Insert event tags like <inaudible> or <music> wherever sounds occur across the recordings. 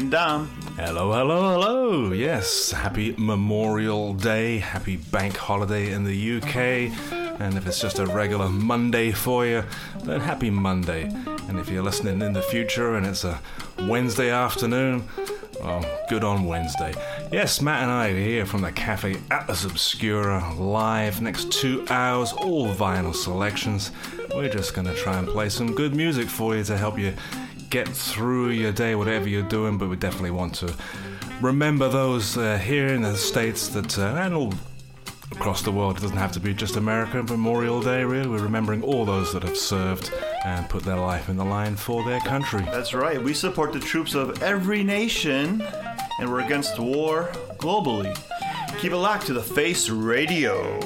And Dom. Hello, hello, hello. Yes, happy Memorial Day, happy bank holiday in the UK. And if it's just a regular Monday for you, then happy Monday. And if you're listening in the future and it's a Wednesday afternoon, well, good on Wednesday. Yes, Matt and I are here from the Cafe Atlas Obscura, live next two hours, all vinyl selections. We're just going to try and play some good music for you to help you get through your day, whatever you're doing, but we definitely want to remember those uh, here in the States that, uh, and all across the world, it doesn't have to be just America, Memorial Day, really. We're remembering all those that have served and put their life in the line for their country. That's right. We support the troops of every nation, and we're against war globally. Keep it locked to the Face Radio.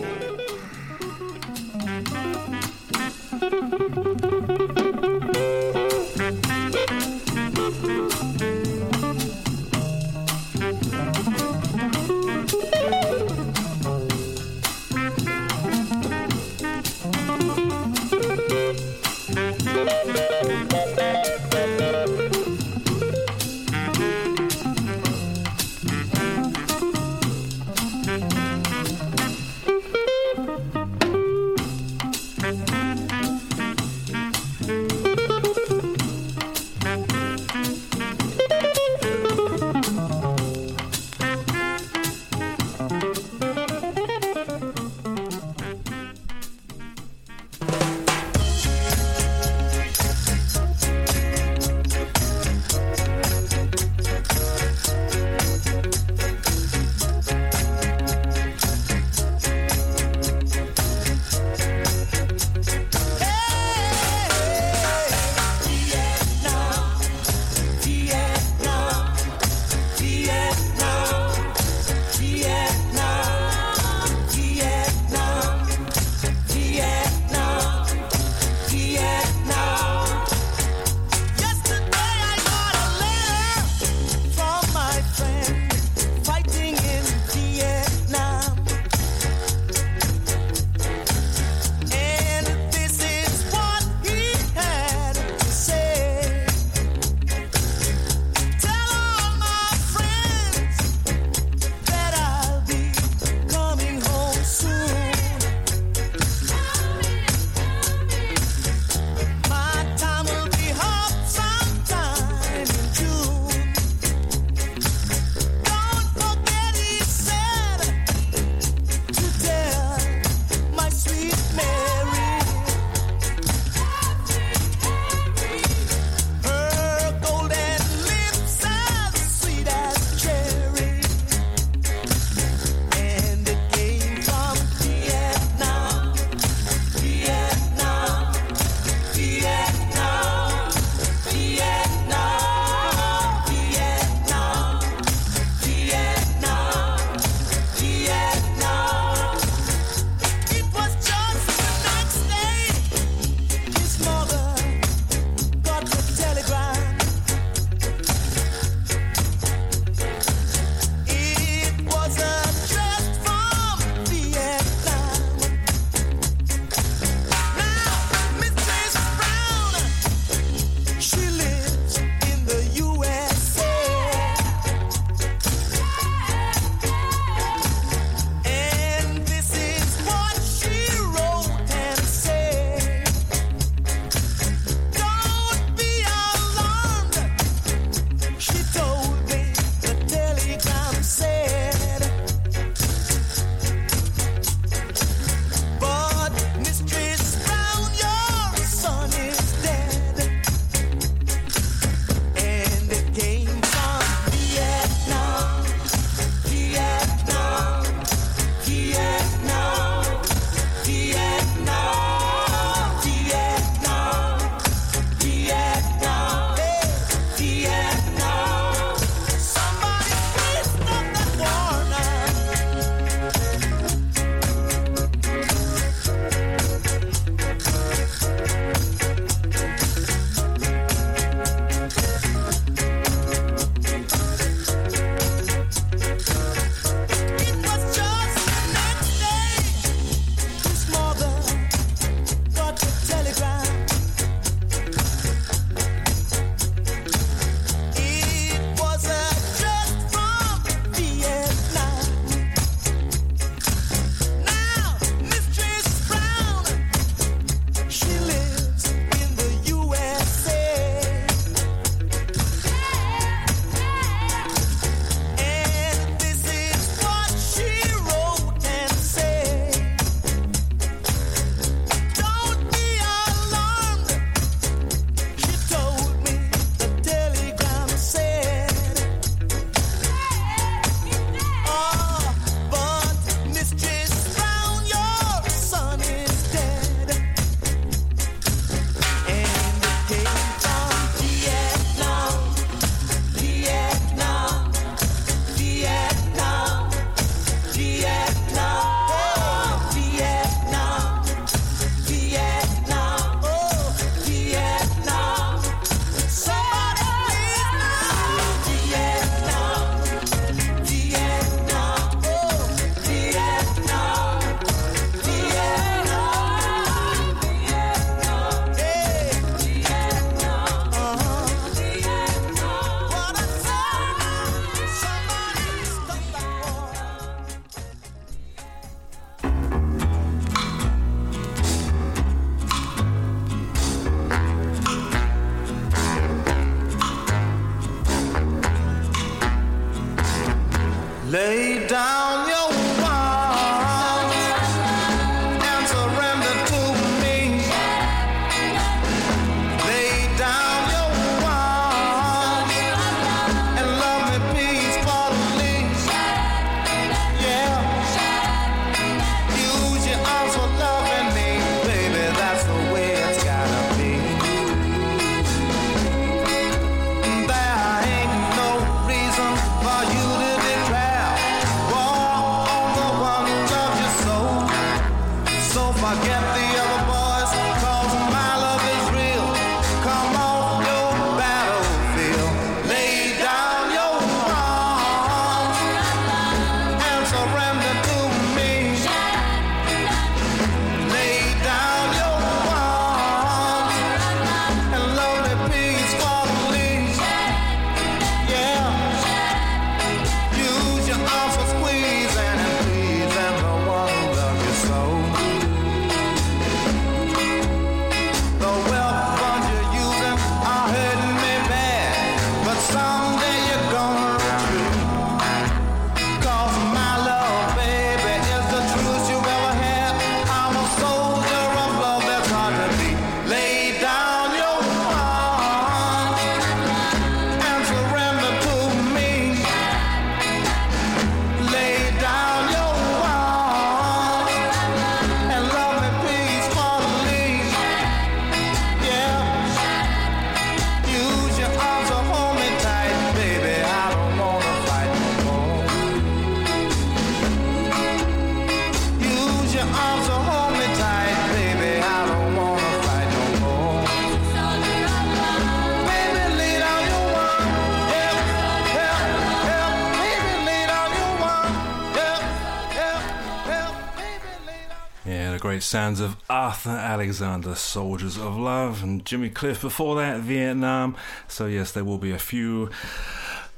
great sounds of Arthur Alexander, Soldiers of Love, and Jimmy Cliff before that, Vietnam. So, yes, there will be a few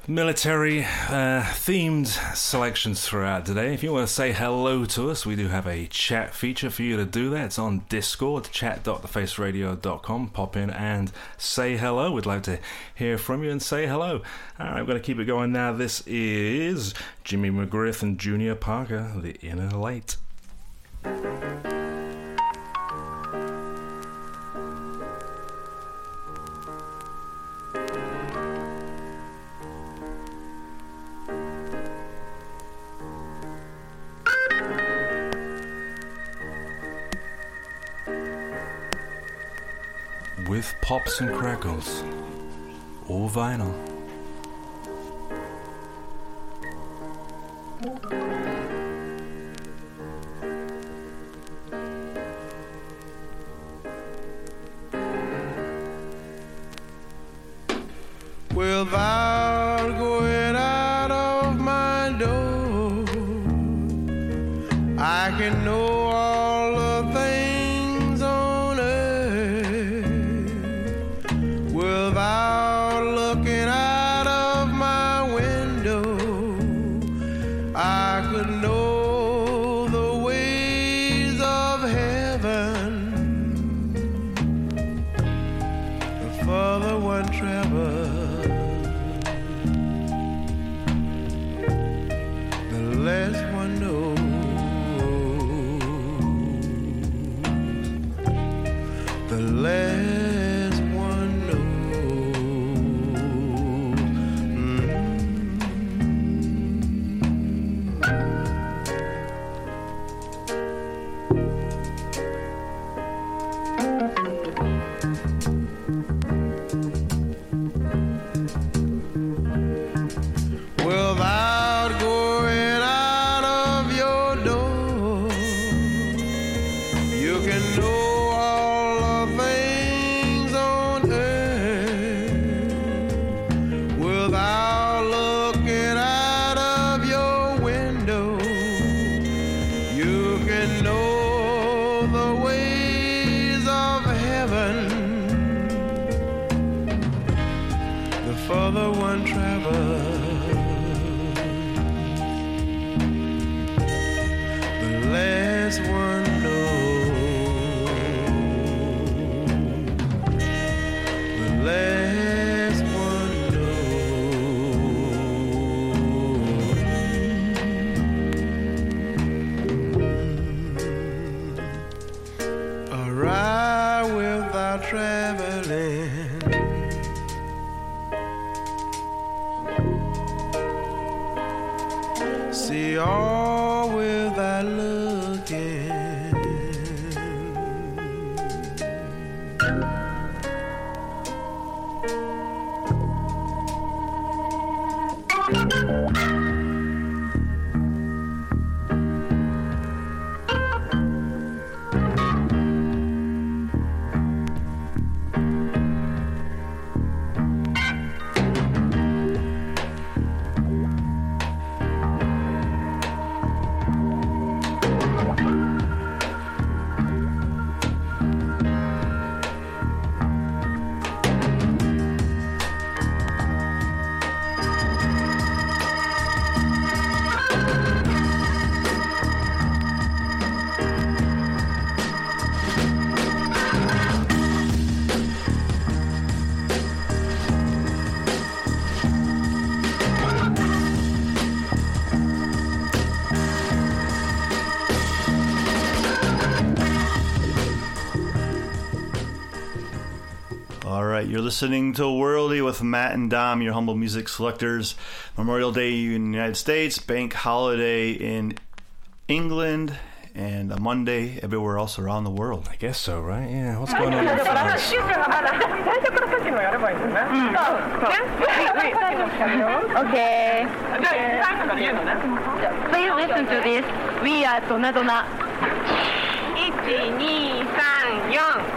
military uh, themed selections throughout today. If you want to say hello to us, we do have a chat feature for you to do that. It's on Discord, chat.thefaceradio.com. Pop in and say hello. We'd love to hear from you and say hello. All right, I'm going to keep it going now. This is Jimmy McGriff and Junior Parker, The Inner Light. pops and crackles, all vinyl. listening to Worldy with Matt and Dom, your humble music selectors. Memorial Day in the United States, bank holiday in England, and a Monday everywhere else around the world. I guess so, right? Yeah. What's going on? okay. Please listen to this. We are Donna 1, 2, 3, 4.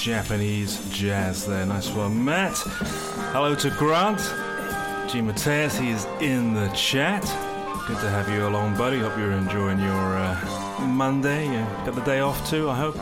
Japanese jazz there. Nice one, Matt. Hello to Grant. G. Mateus, he is in the chat. Good to have you along, buddy. Hope you're enjoying your uh, Monday. You got the day off too, I hope.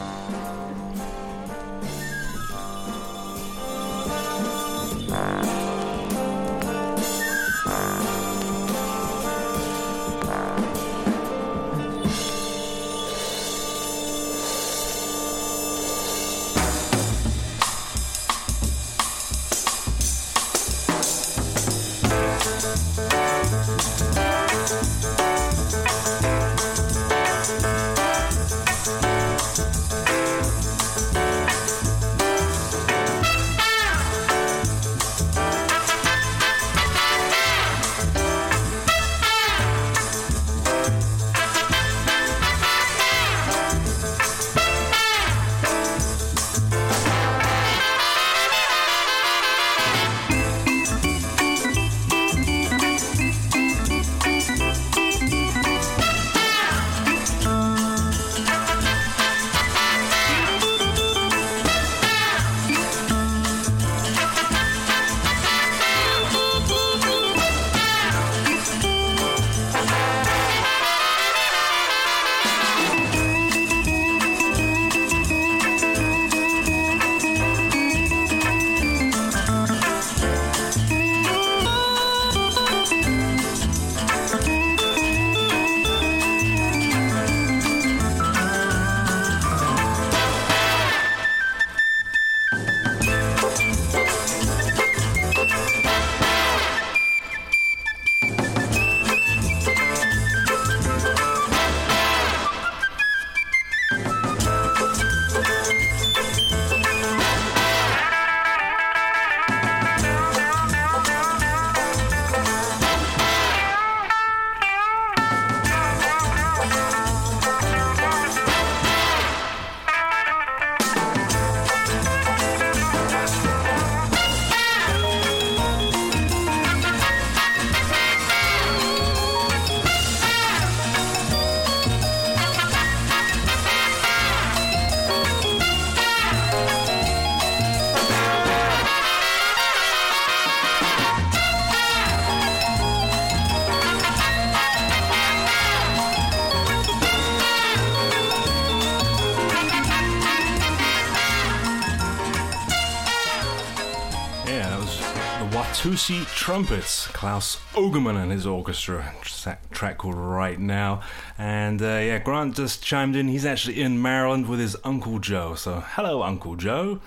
Watusi Trumpets, Claus Ogerman and his orchestra, tra- track called Right Now. And uh, yeah, Grant just chimed in. He's actually in Maryland with his Uncle Joe. So, hello, Uncle Joe.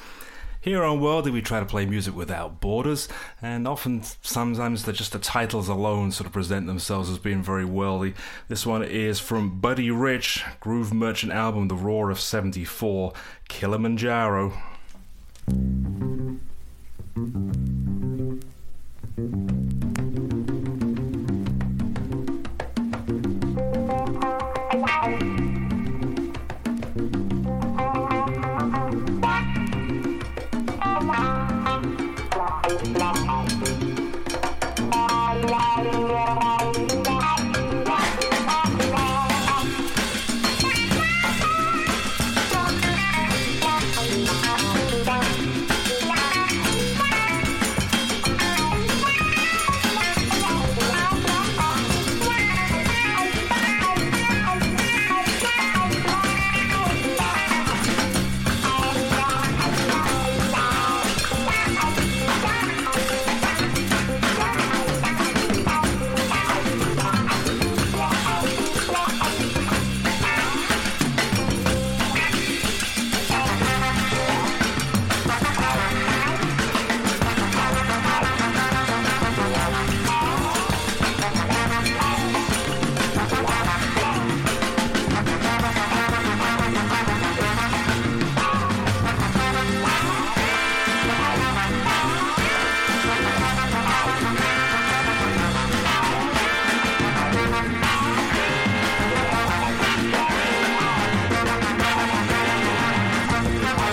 Here on Worldy, we try to play music without borders, and often, sometimes, just the titles alone sort of present themselves as being very worldly. This one is from Buddy Rich, Groove Merchant album, The Roar of 74, Kilimanjaro.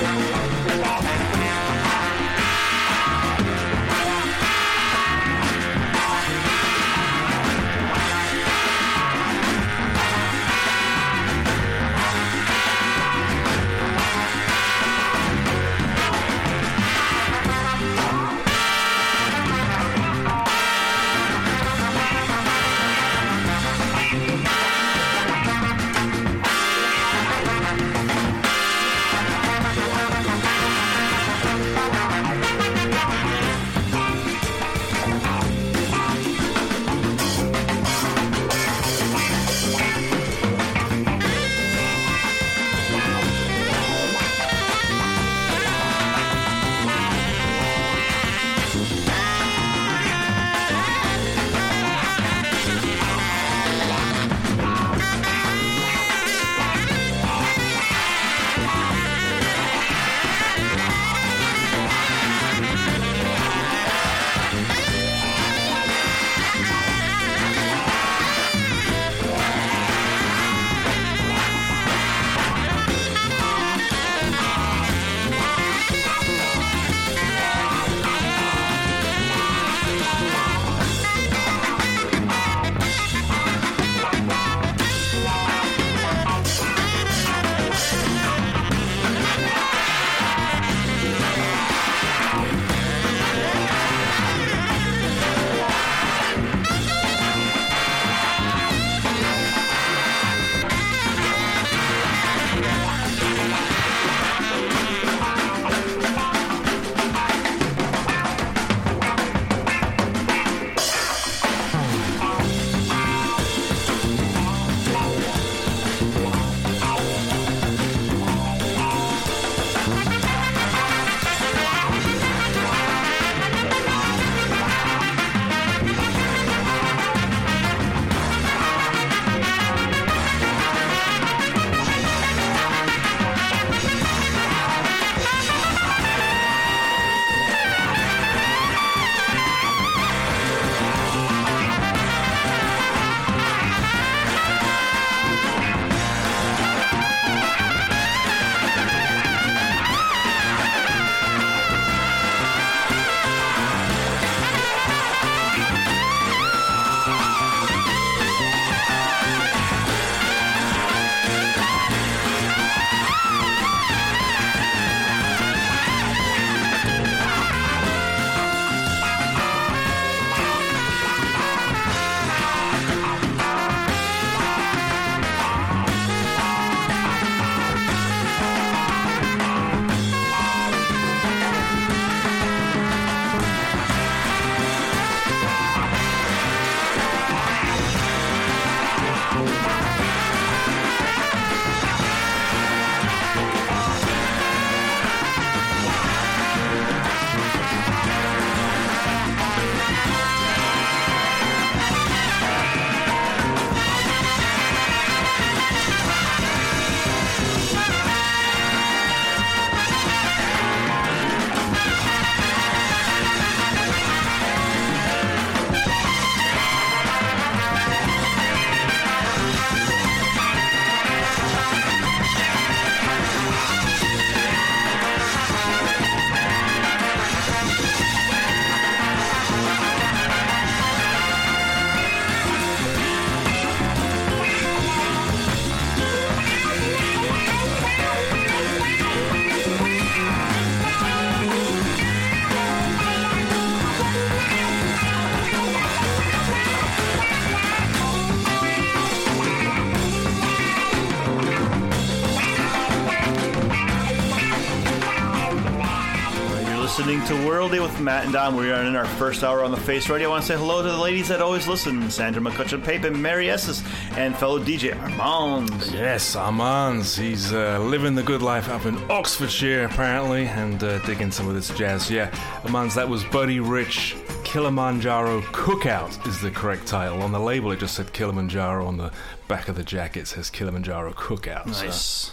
Bye. With Matt and Dom. We are in our first hour on the Face Radio. I want to say hello to the ladies that always listen Sandra McCutcheon Pape and Mary Esses and fellow DJ Armands. Yes, Armands. He's uh, living the good life up in Oxfordshire, apparently, and uh, digging some of this jazz. Yeah, Armands, that was Buddy Rich. Kilimanjaro Cookout is the correct title. On the label, it just said Kilimanjaro. On the back of the jacket, says Kilimanjaro Cookout. Nice. So.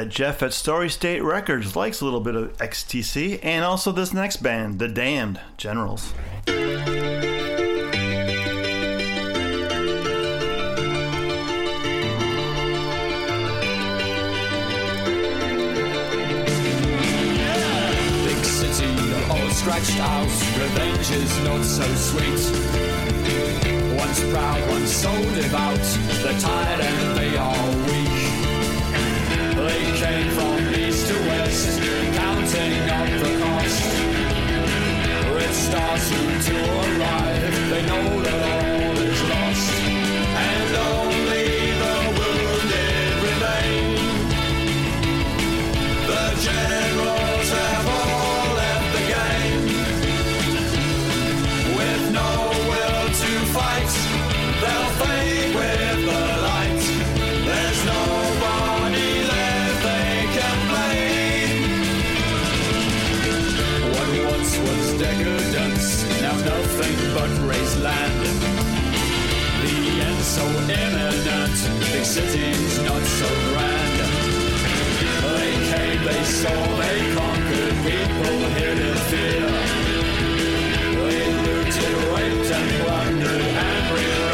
that Jeff at Story State Records likes a little bit of XTC, and also this next band, The Damned Generals. Big city, all stretched out, revenge is not so sweet. Once proud, once so devout, they're tired and they are counting up the cost. Stars soon to arrive. they know that imminent. Big city's not so grand. They came, they saw, they conquered people here to fear. They looted, raped, and plundered, and.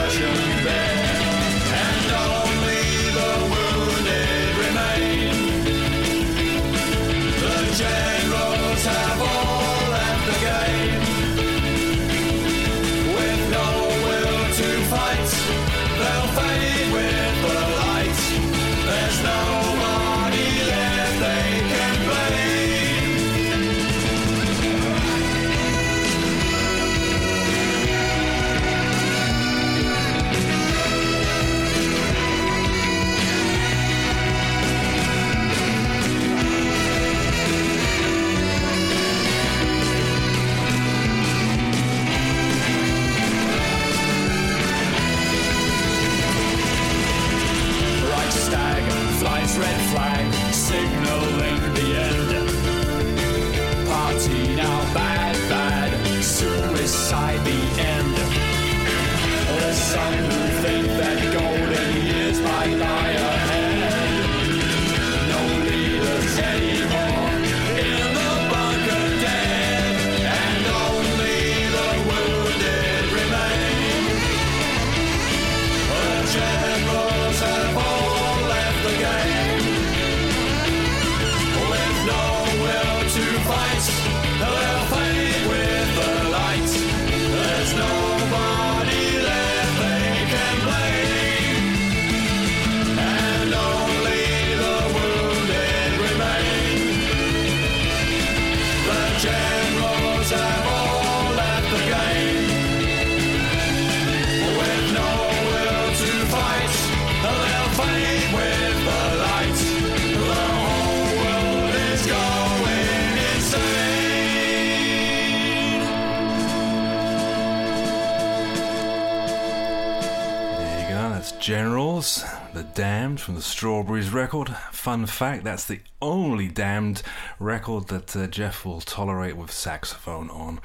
Generals, The Damned from the Strawberries record. Fun fact that's the only damned record that uh, Jeff will tolerate with saxophone on.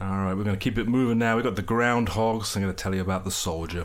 Alright, we're going to keep it moving now. We've got the Groundhogs. I'm going to tell you about the soldier.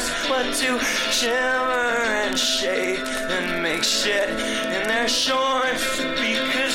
earth but to shimmer and shake and make shit in their shorts. Because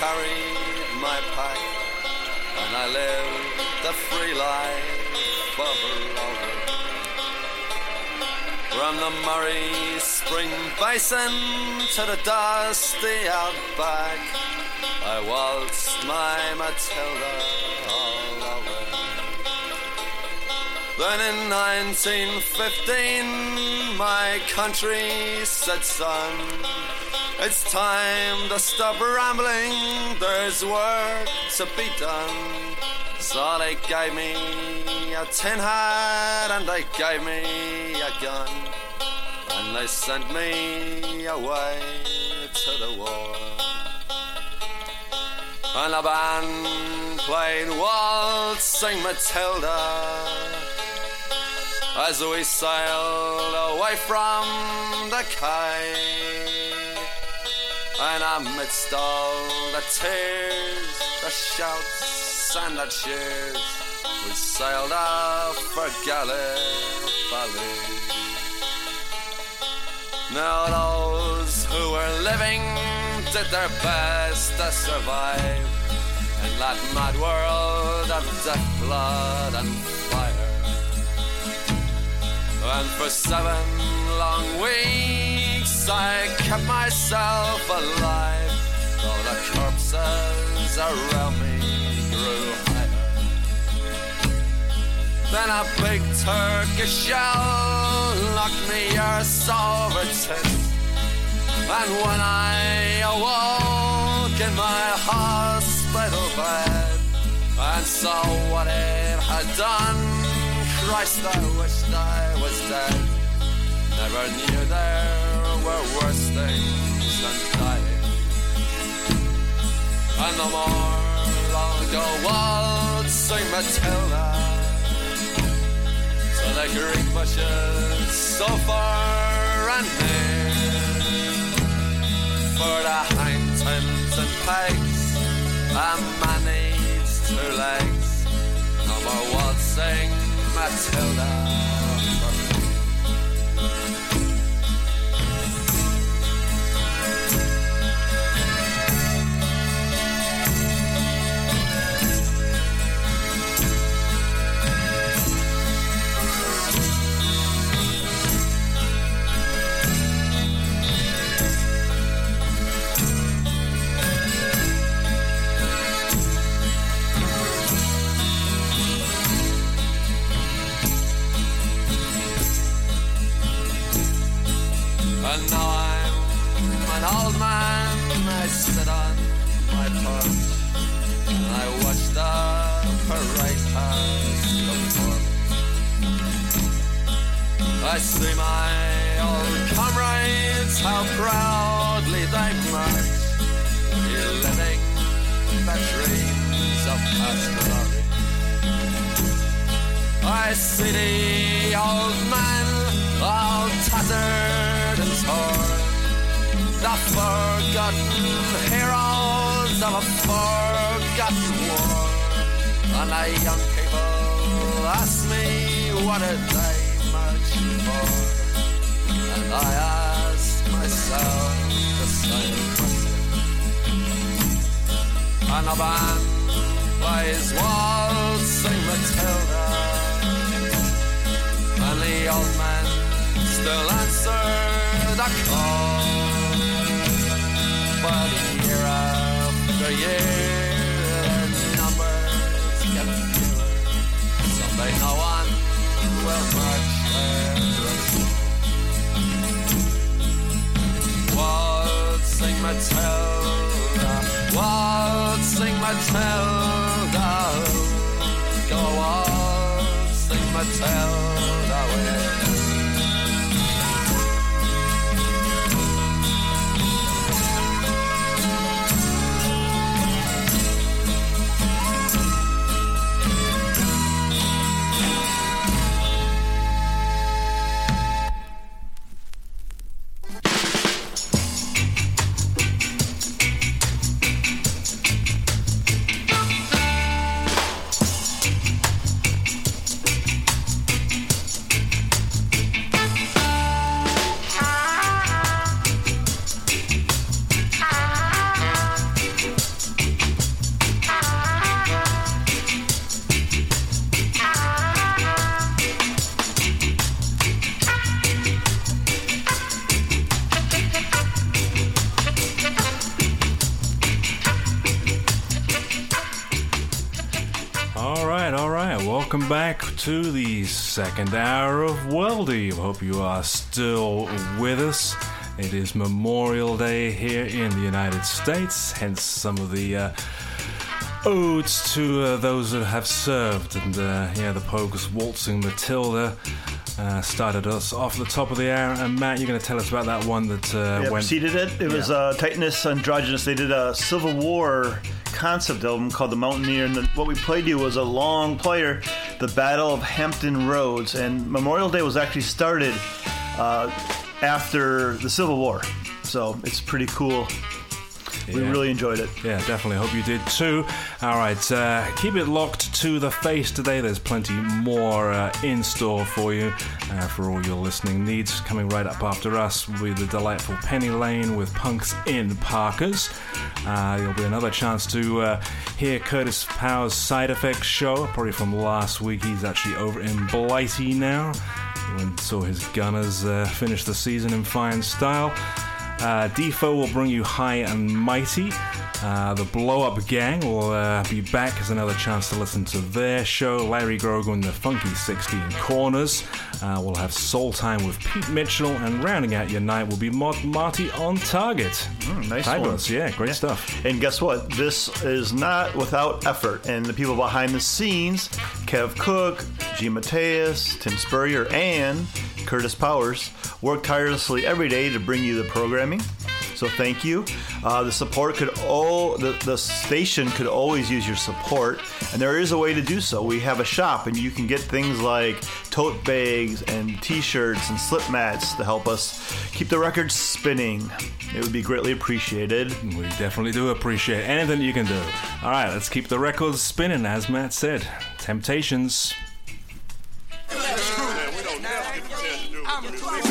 carried my pack and I lived the free life of a rover. From the Murray's green Basin to the dusty outback, I waltzed my Matilda all over. Then in 1915, my country said, son, it's time to stop rambling, there's work to be done. So they gave me a tin hat and they gave me a gun. And they sent me away to the war. And the band played Waltzing Matilda as we sailed away from the quay. And amidst all the tears, the shouts, and the cheers, we sailed off for Gallipoli. Now those who were living did their best to survive in that mad world of death, blood, and fire. And for seven long weeks I kept myself alive, though the corpses around me grew higher. Then a big Turkish shell knocked me arse over tit. And when I awoke in my hospital bed and saw what it had done, Christ, I wished I was dead. Never knew there were worse things than dying. And no more I'll go waltzing Matilda to the green bushes so far and near. For the hindtons and pegs, a man needs two legs. No more waltzing Matilda. To the second hour of Worldy. Hope you are still with us. It is Memorial Day here in the United States, hence some of the uh, odes to uh, those that have served. And uh, yeah, the Pogues waltzing Matilda uh, started us off at the top of the hour. And Matt, you're going to tell us about that one that uh, yeah, went. preceded it. It was Yeah. uh, Titus Andronicus. They did a Civil War concept album called The Monitor, and the, what we played you was a long player, The Battle of Hampton Roads. And Memorial Day was actually started uh, after the Civil War, so it's pretty cool. We Yeah. really enjoyed it. Yeah, definitely. Hope you did too. All right, uh, keep it locked to the face today. There's plenty more uh, in store for you uh, for all your listening needs. Coming right up after us will be the delightful Penny Lane with Punks in Parkers. Uh, there'll be another chance to uh, hear Curtis Power's Side Effects show, probably from last week. He's actually over in Blighty now. When saw his Gunners uh, finish the season in fine style. Uh, Defo will bring you High and Mighty. Uh, the Blow Up Gang will uh, be back as another chance to listen to their show. Larry Grogan and the Funky 16 Corners. Uh, we'll have Soul Time with Pete Mitchell, and rounding out your night will be Mod Marty on Target. Mm, nice Fabulous, one. yeah, great stuff. And guess what? This is not without effort. And the people behind the scenes, Kev Cook, G. Mateus, Tim Spurrier, and Curtis Powers, work tirelessly every day to bring you the programming. So thank you. Uh, the support could all the, the station could always use your support, and there is a way to do so. We have a shop, and you can get things like tote bags and T-shirts and slip mats to help us keep the records spinning. It would be greatly appreciated. We definitely do appreciate anything you can do. All right, let's keep the records spinning, as Matt said. Temptations. Twice.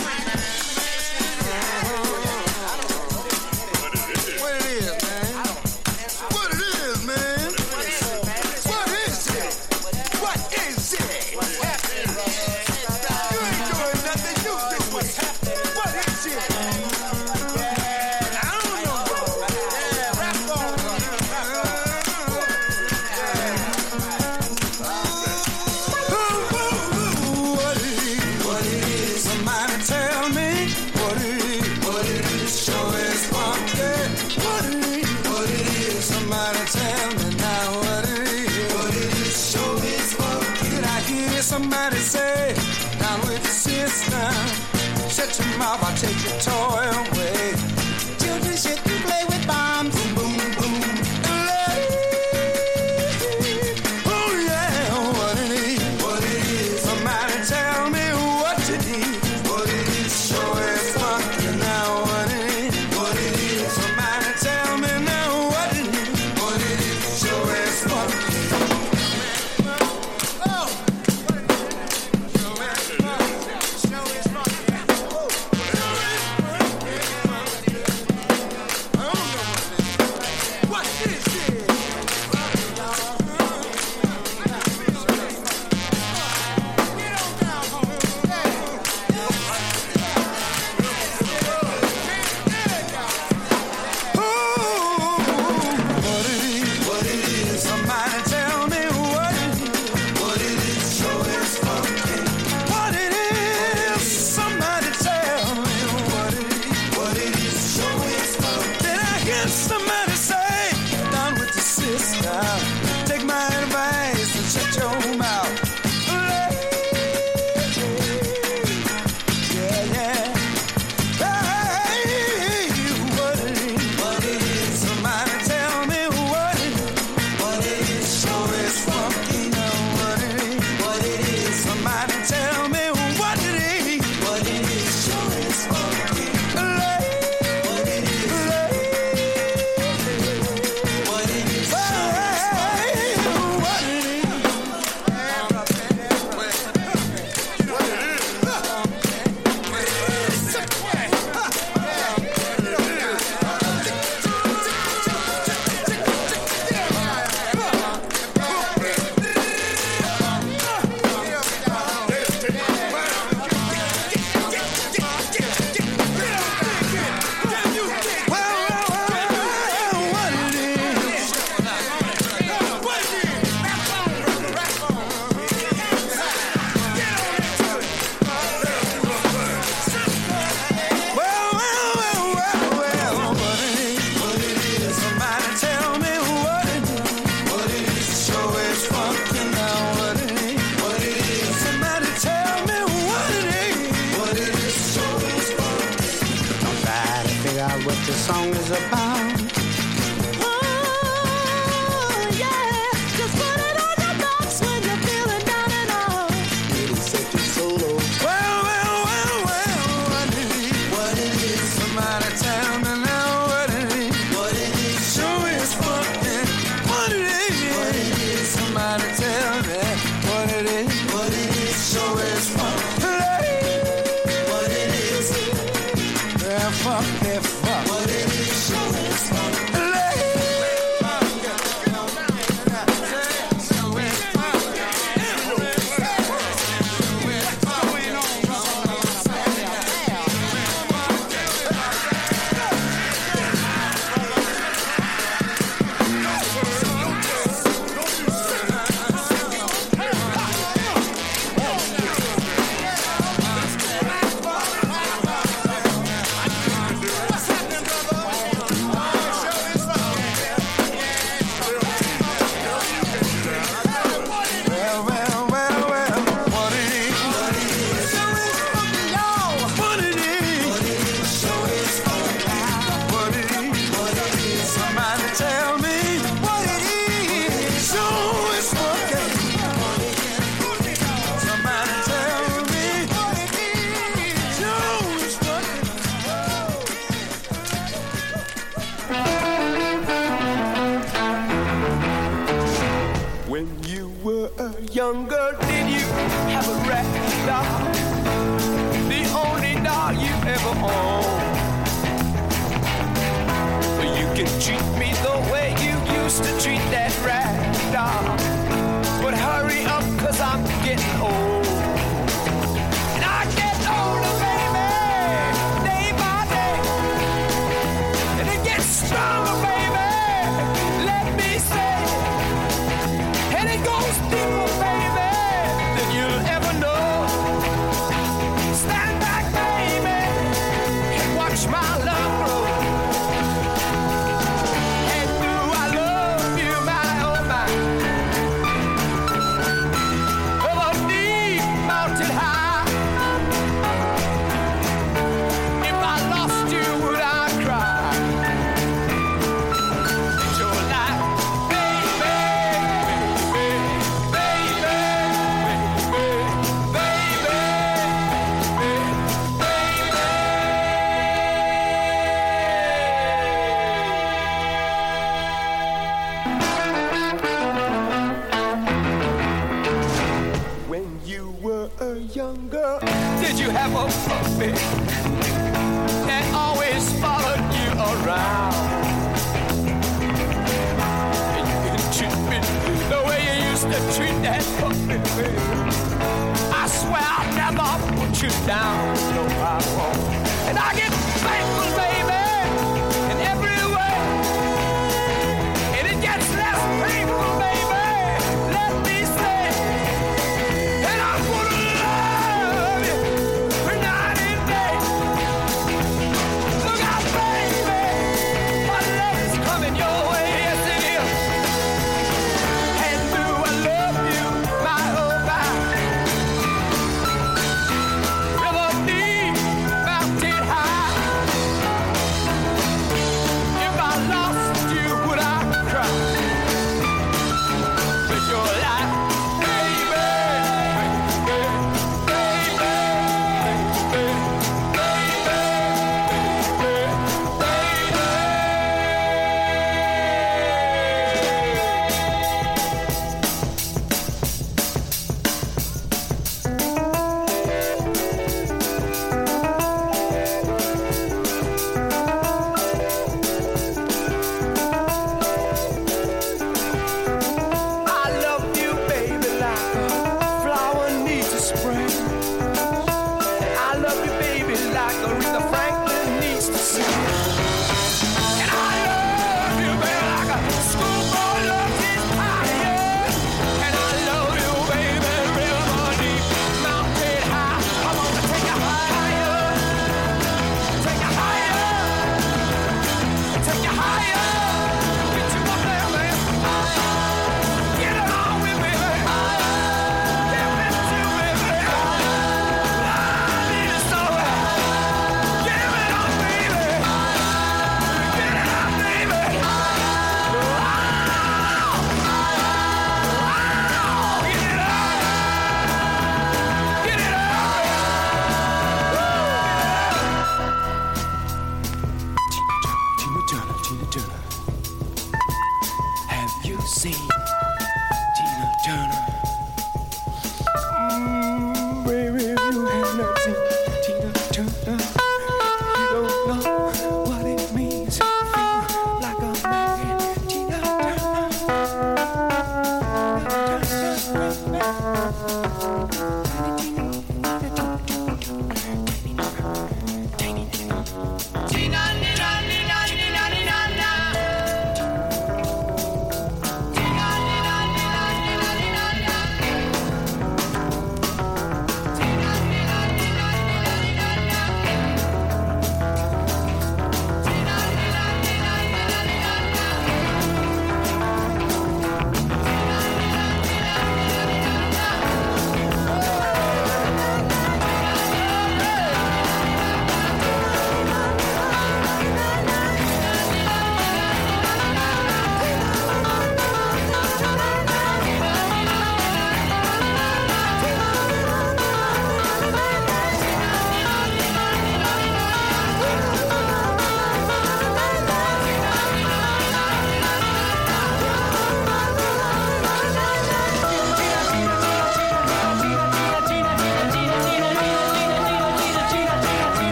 Song is about.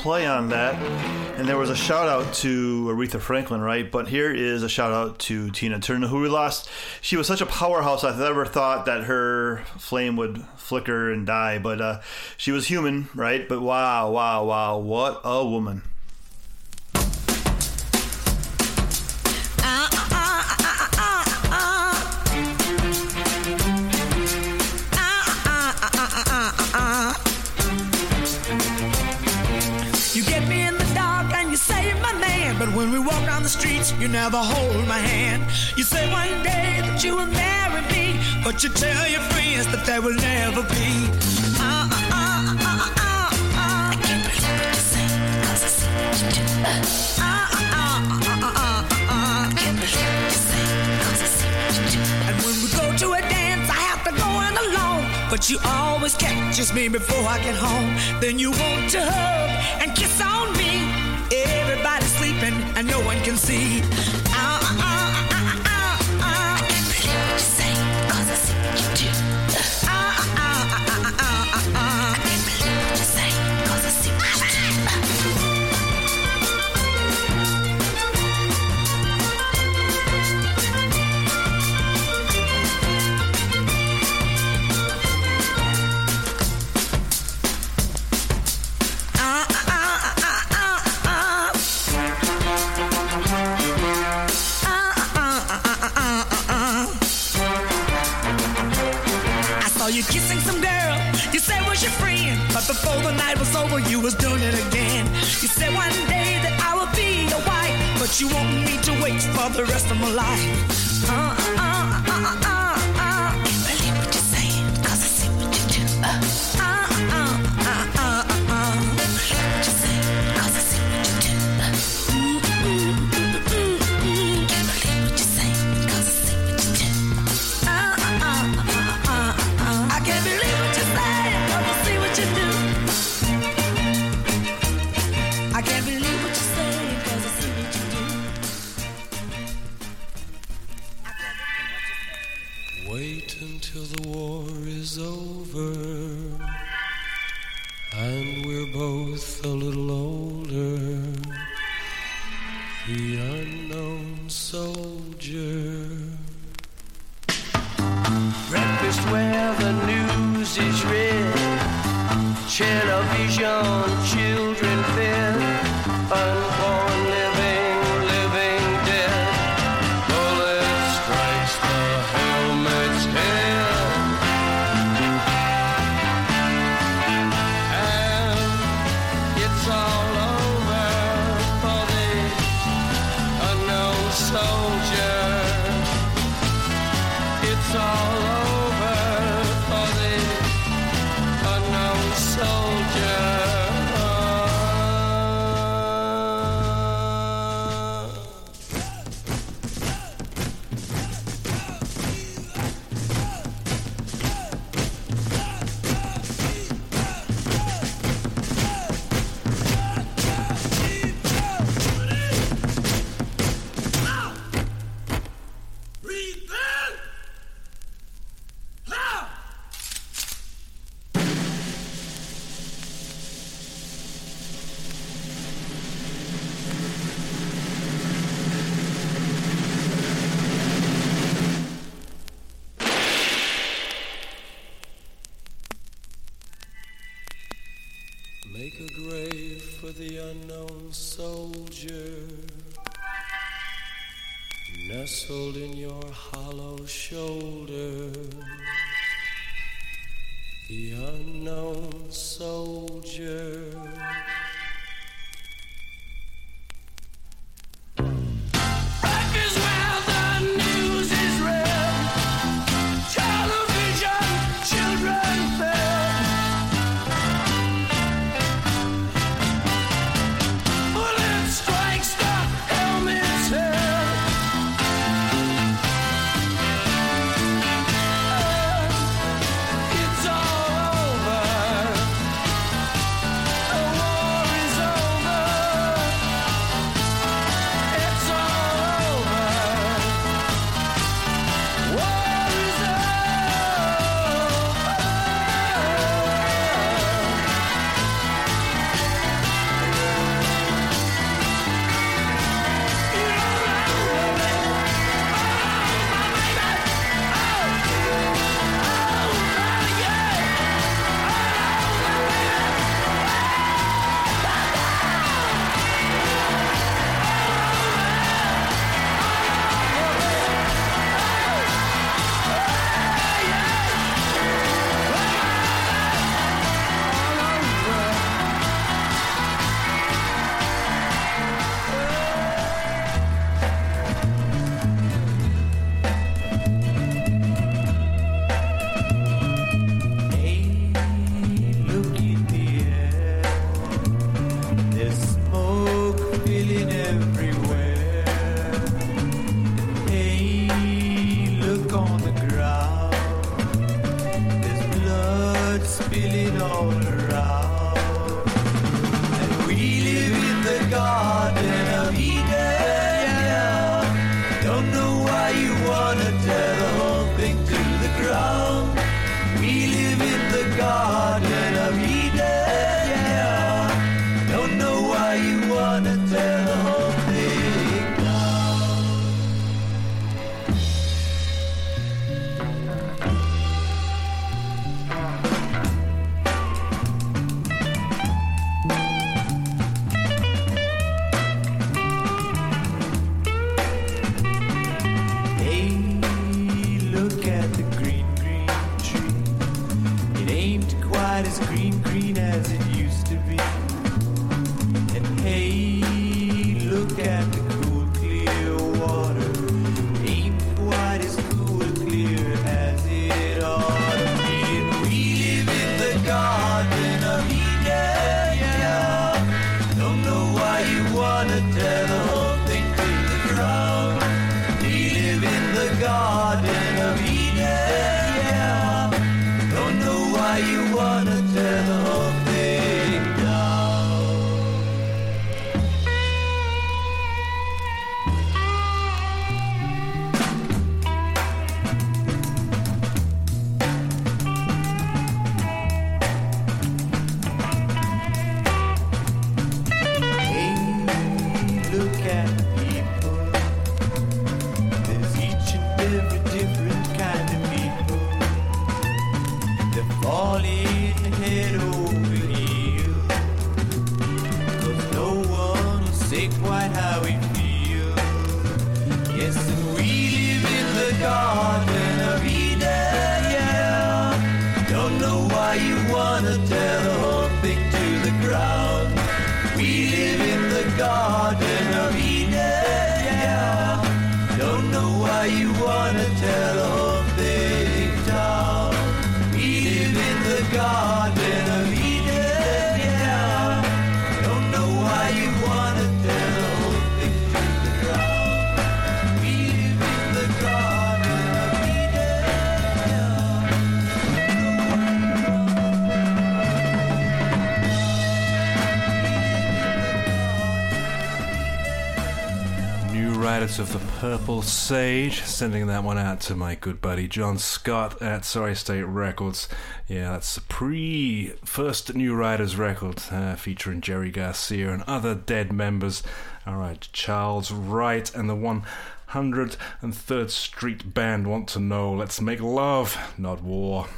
play on that. And there was a shout out to Aretha Franklin, right? But here is a shout out to Tina Turner, who we lost. She was such a powerhouse. I never thought that her flame would flicker and die. But uh, she was human, right? But wow, wow, wow. What a woman. You never hold my hand. You say one day that you will marry me, but you tell your friends that there will never be. Uh, uh, uh, uh, uh, uh. I can't believe what you say, I see what you do. Uh, uh, uh, uh, uh, uh. I can't believe what you say, I see what you do. And when we go to a dance, I have to go in alone. But you always catches me before I get home. Then you want to hug and kiss on me. Everybody's and no one can see. You kissing some girl. You said was your friend, but before the night was over, you was doing it again. You said one day that I would be your wife, but you want me to wait for the rest of my life. Uh, uh, uh, uh, uh, uh. Believe what you're saying, 'cause I see what you do. Uh, we're both a little older. The unknown soldier. Sage, sending that one out to my good buddy John Scott at Sorry State Records. Yeah, that's the pre first New Riders record uh, featuring Jerry Garcia and other dead members. All right, Charles Wright and the 103rd Street Band want to know let's make love, not war.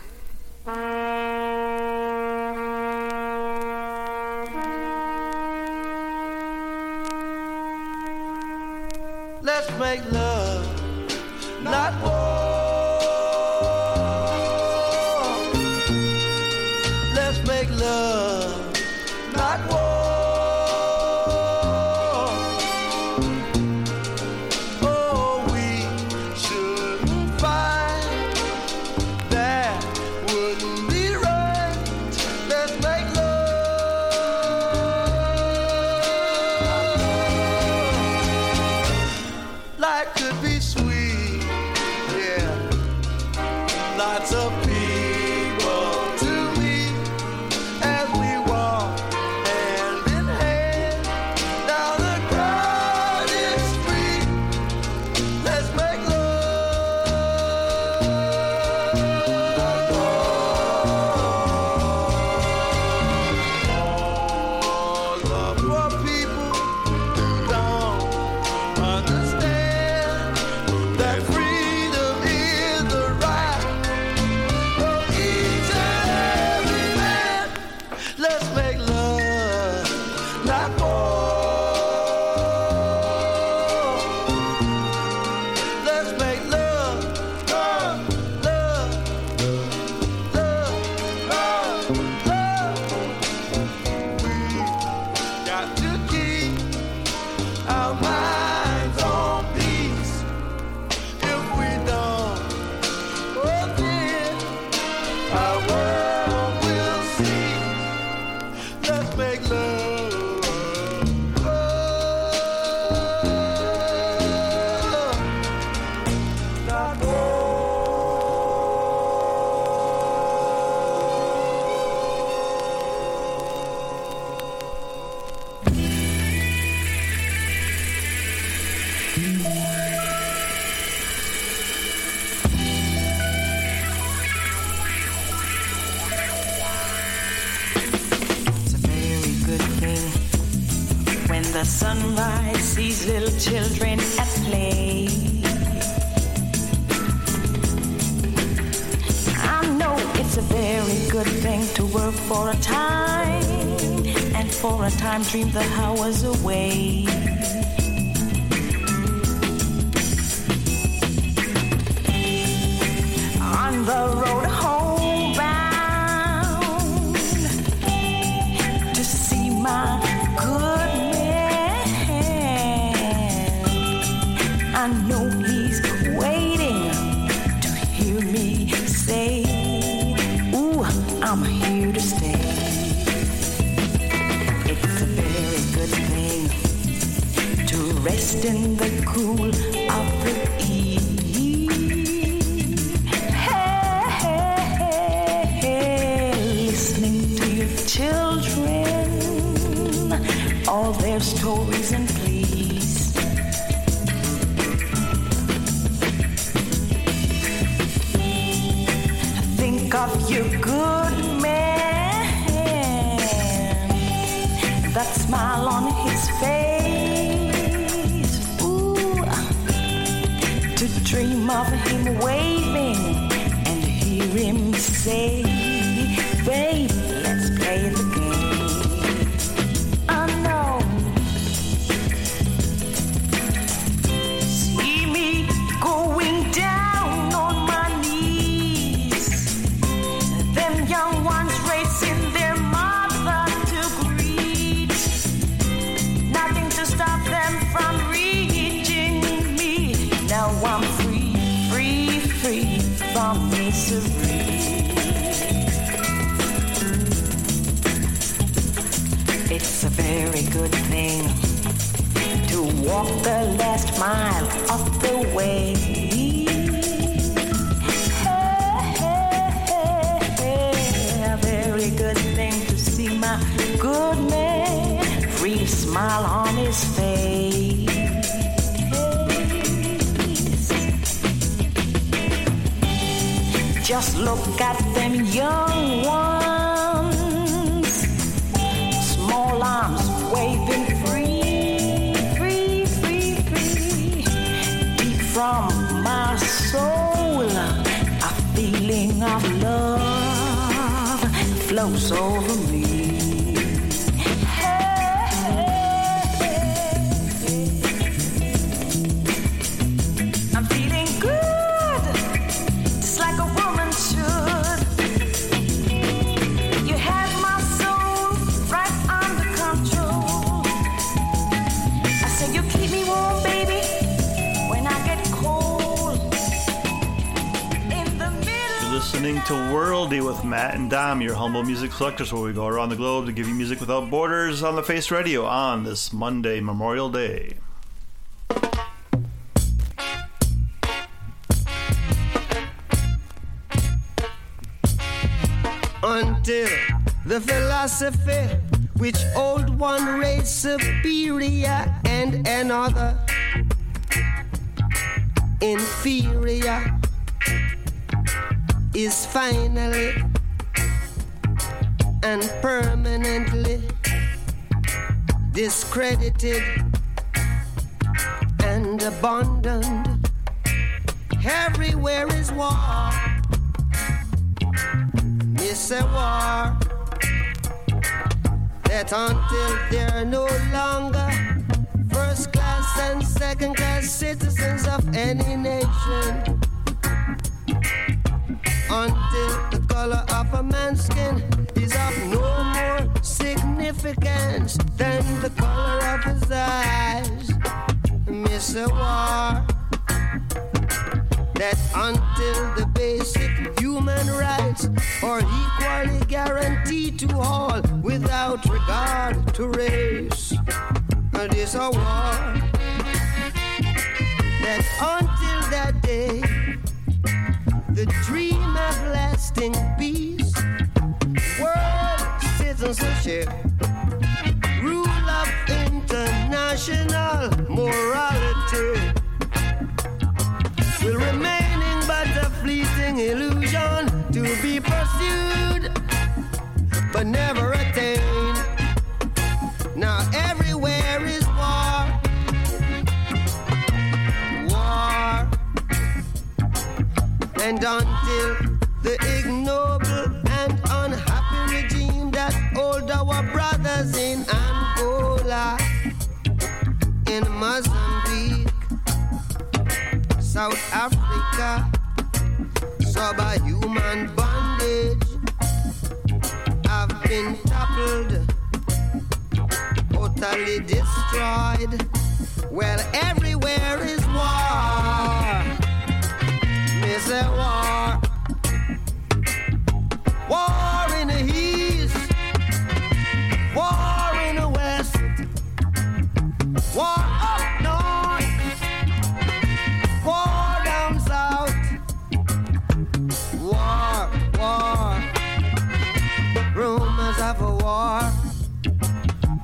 Let's make love not one. Worldy with Matt and Dom, your humble music selectors, where we go around the globe to give you music without borders on the Face Radio on this Monday, Memorial Day. until the philosophy which old one raised superior and another inferior is finally and permanently discredited and abandoned. Everywhere is war. It's a war that until they're no longer first class and second class citizens of any nation, until the color of a man's skin is of no more significance than the color of his eyes. Miss a war that until the basic human rights are equally guaranteed to all without regard to race. And it's a war that until that day, the dream of lasting peace, world citizenship, rule of international morality. Will remaining but a fleeting illusion to be pursued but never attained. Now everywhere and until the ignoble and unhappy regime that hold our brothers in Angola, in Mozambique. South Africa, subhuman bondage. I've been toppled, totally destroyed. Well, everywhere is war. Miss a war. War in the east, war in the west, war up north. War down south. War, war. Rumors of a war.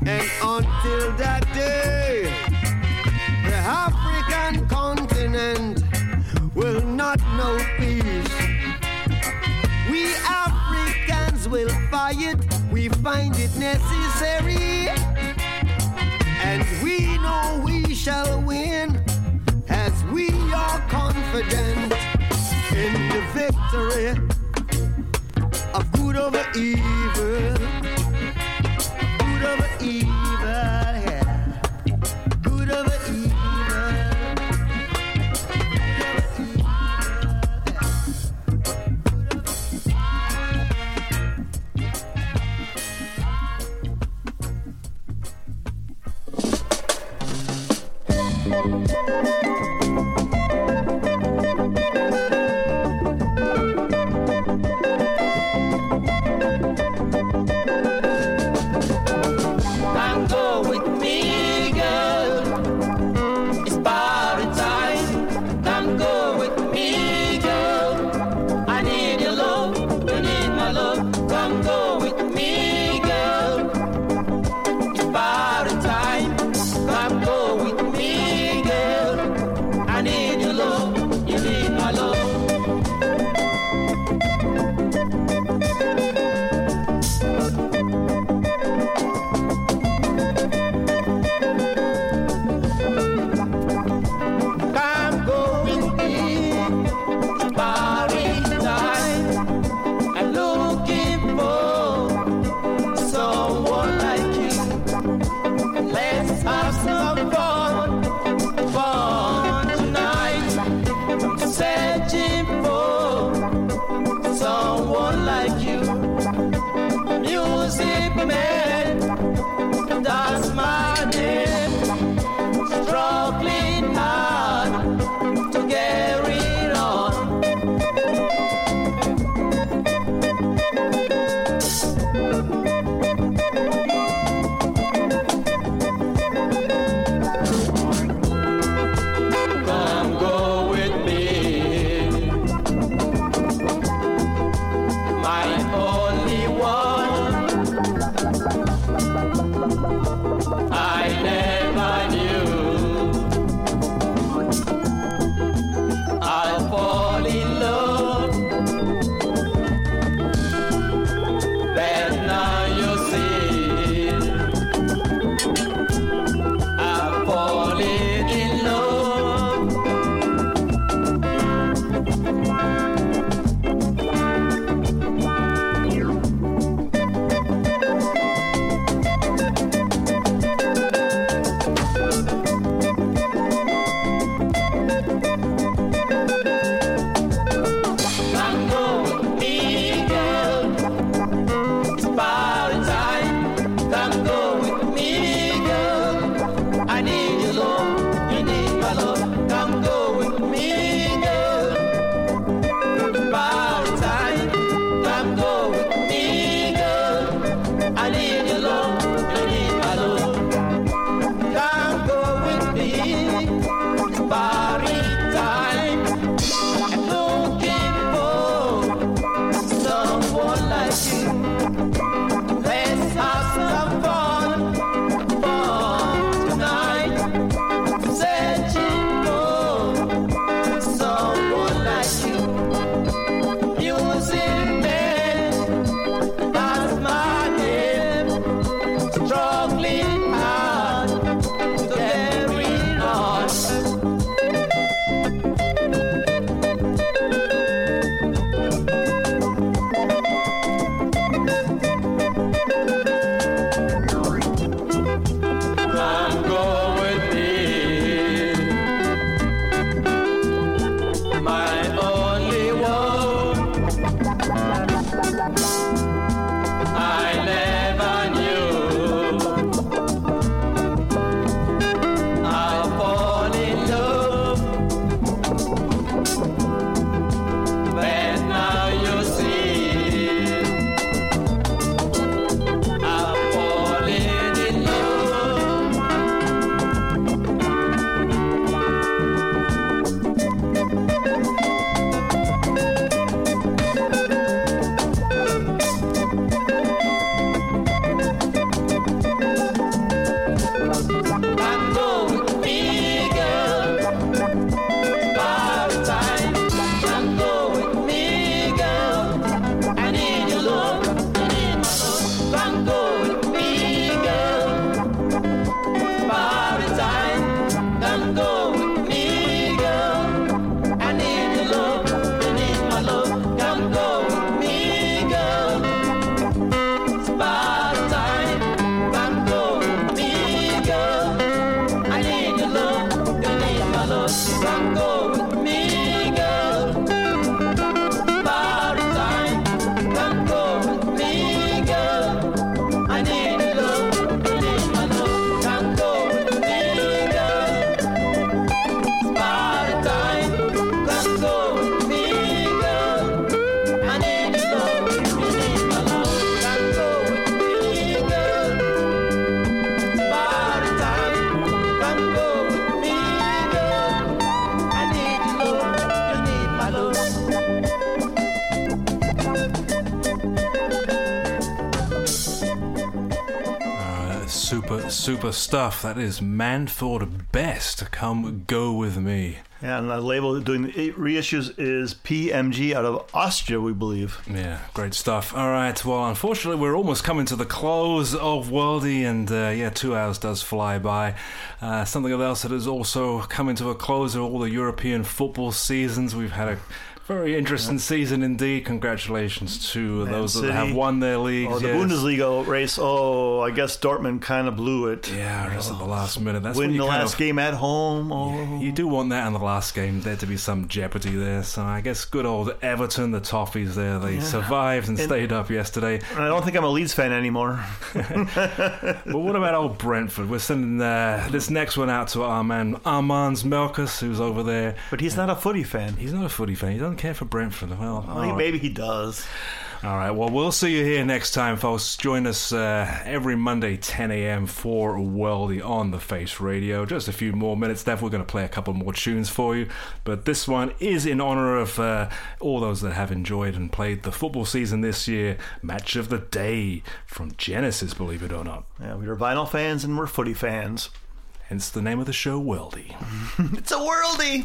And until that not know peace. We Africans will fight, we find it necessary. And we know we shall win as we are confident in the victory of good over evil. Good over evil, stuff. That is Manford Best. Come go with me. Yeah, and the label doing the eight reissues is PMG out of Austria, we believe. Yeah, great stuff. All right, well, unfortunately, we're almost coming to the close of Worldy, and uh, yeah, two hours does fly by. Uh, something else that is also coming to a close are all the European football seasons. We've had a very interesting season indeed. Congratulations to Man those City. that have won their leagues. Oh, the yes. Bundesliga race. Oh, I guess Dortmund kind of blew it. Yeah, just at the last minute. That's Win the last of- game at home. Oh, You do want that in the last game, there to be some jeopardy there. So I guess good old Everton, the Toffees there, they Yeah. survived and, And- stayed up yesterday. I don't think I'm a Leeds fan anymore. <laughs> But what about old Brentford? We're sending uh, this next one out to our man Armands Melkus, who's over there. But he's not a footy fan. He's not a footy fan. He doesn't care for Brentford. Well, Well, right. maybe he does. All right. Well, we'll see you here next time, folks. Join us uh, every Monday, 10 a.m. for Worldy on the Face Radio. Just a few more minutes left. We're going to play a couple more tunes for you, but this one is in honor of uh, all those that have enjoyed and played the football season this year. Match of the day from Genesis, believe it or not. Yeah, we are vinyl fans and we're footy fans. Hence the name of the show, Worldy. <laughs> it's a worldie.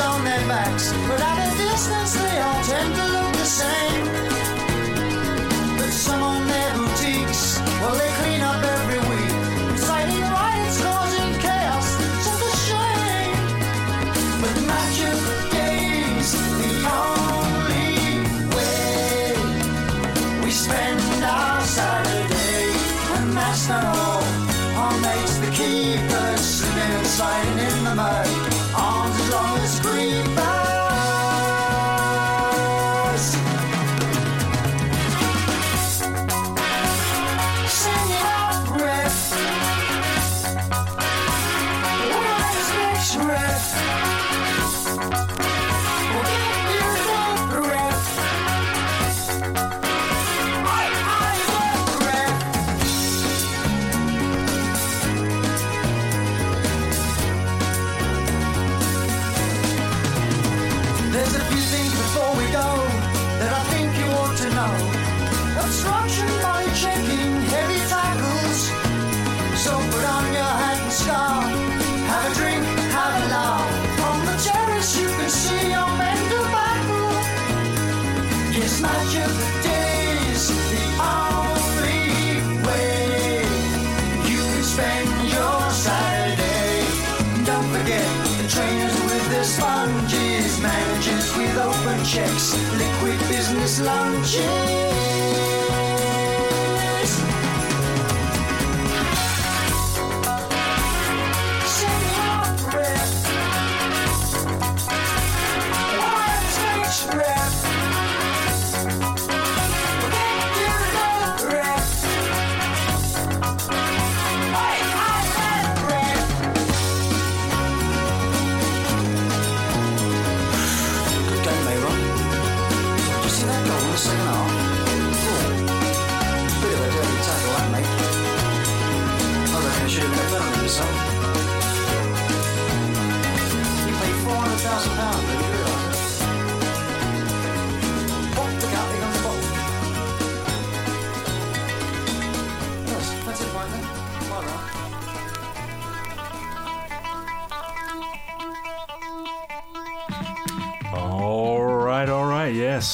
on their backs, but at a distance they all tend to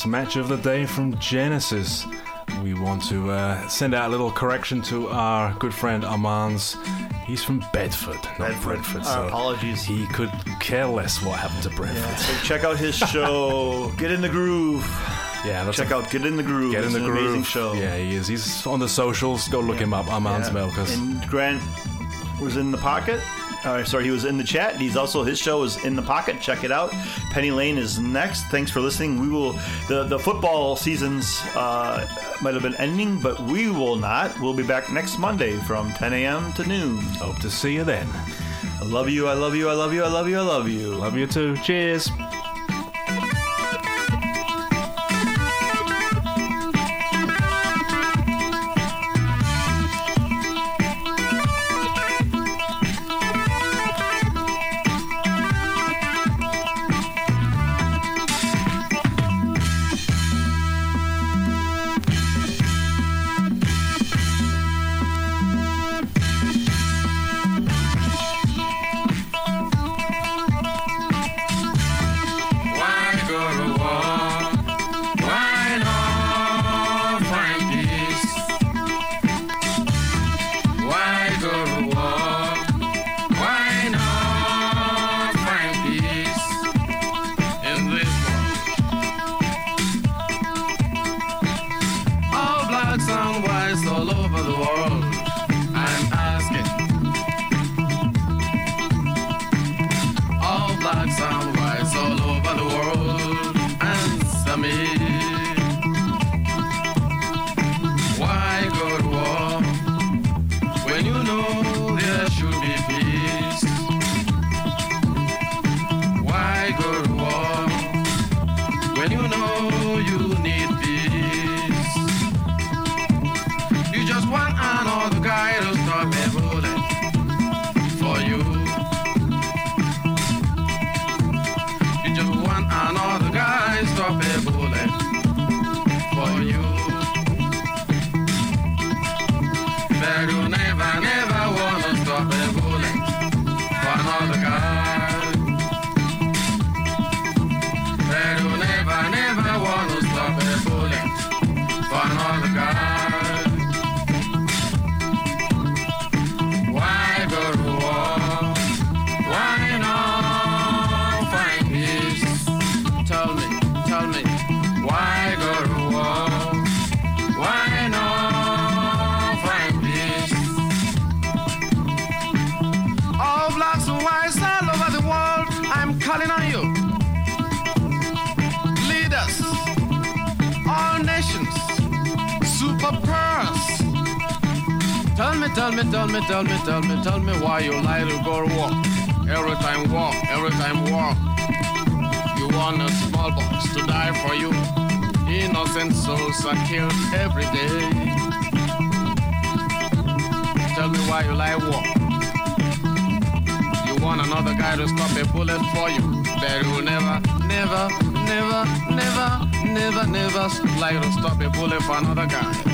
Match of the day from Genesis. We want to uh, send out a little correction to our good friend Armand's. He's from Bedford, not Bedford. Brentford. Our So apologies. He could care less what happened to Brentford. So check out his show, <laughs> Get in the Groove. Yeah, that's check a- out Get in the Groove. Get in It's the an groove. amazing show. Yeah, he is. He's on the socials. Go look him up, Armand's Yeah. Melkers. And Grant was in the pocket. Uh, sorry, he was in the chat. He's also his show is in the pocket. Check it out. Penny Lane is next. Thanks for listening. We will the the football seasons uh, might have been ending, but we will not. We'll be back next Monday from 10 a.m. to noon. Hope to see you then. I love you. I love you. I love you. I love you. I love you. Love you too. Cheers. Tell me, tell me, tell me, tell me, tell me, why you lie to go war. Every time war, every time war. You want a small box to die for you. Innocent souls are killed every day. Tell me why you lie war. You want another guy to stop a bullet for you. But you never, never, never, never, never, never like to stop a bullet for another guy.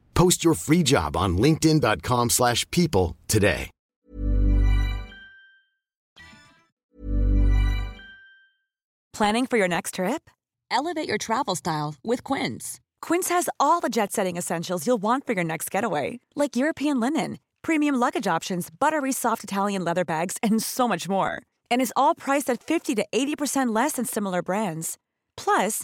Post your free job on linkedin.com/people slash people today. Planning for your next trip? Elevate your travel style with Quince. Quince has all the jet setting essentials you'll want for your next getaway, like European linen, premium luggage options, buttery soft Italian leather bags, and so much more. And is all priced at 50 to 80% less than similar brands. Plus,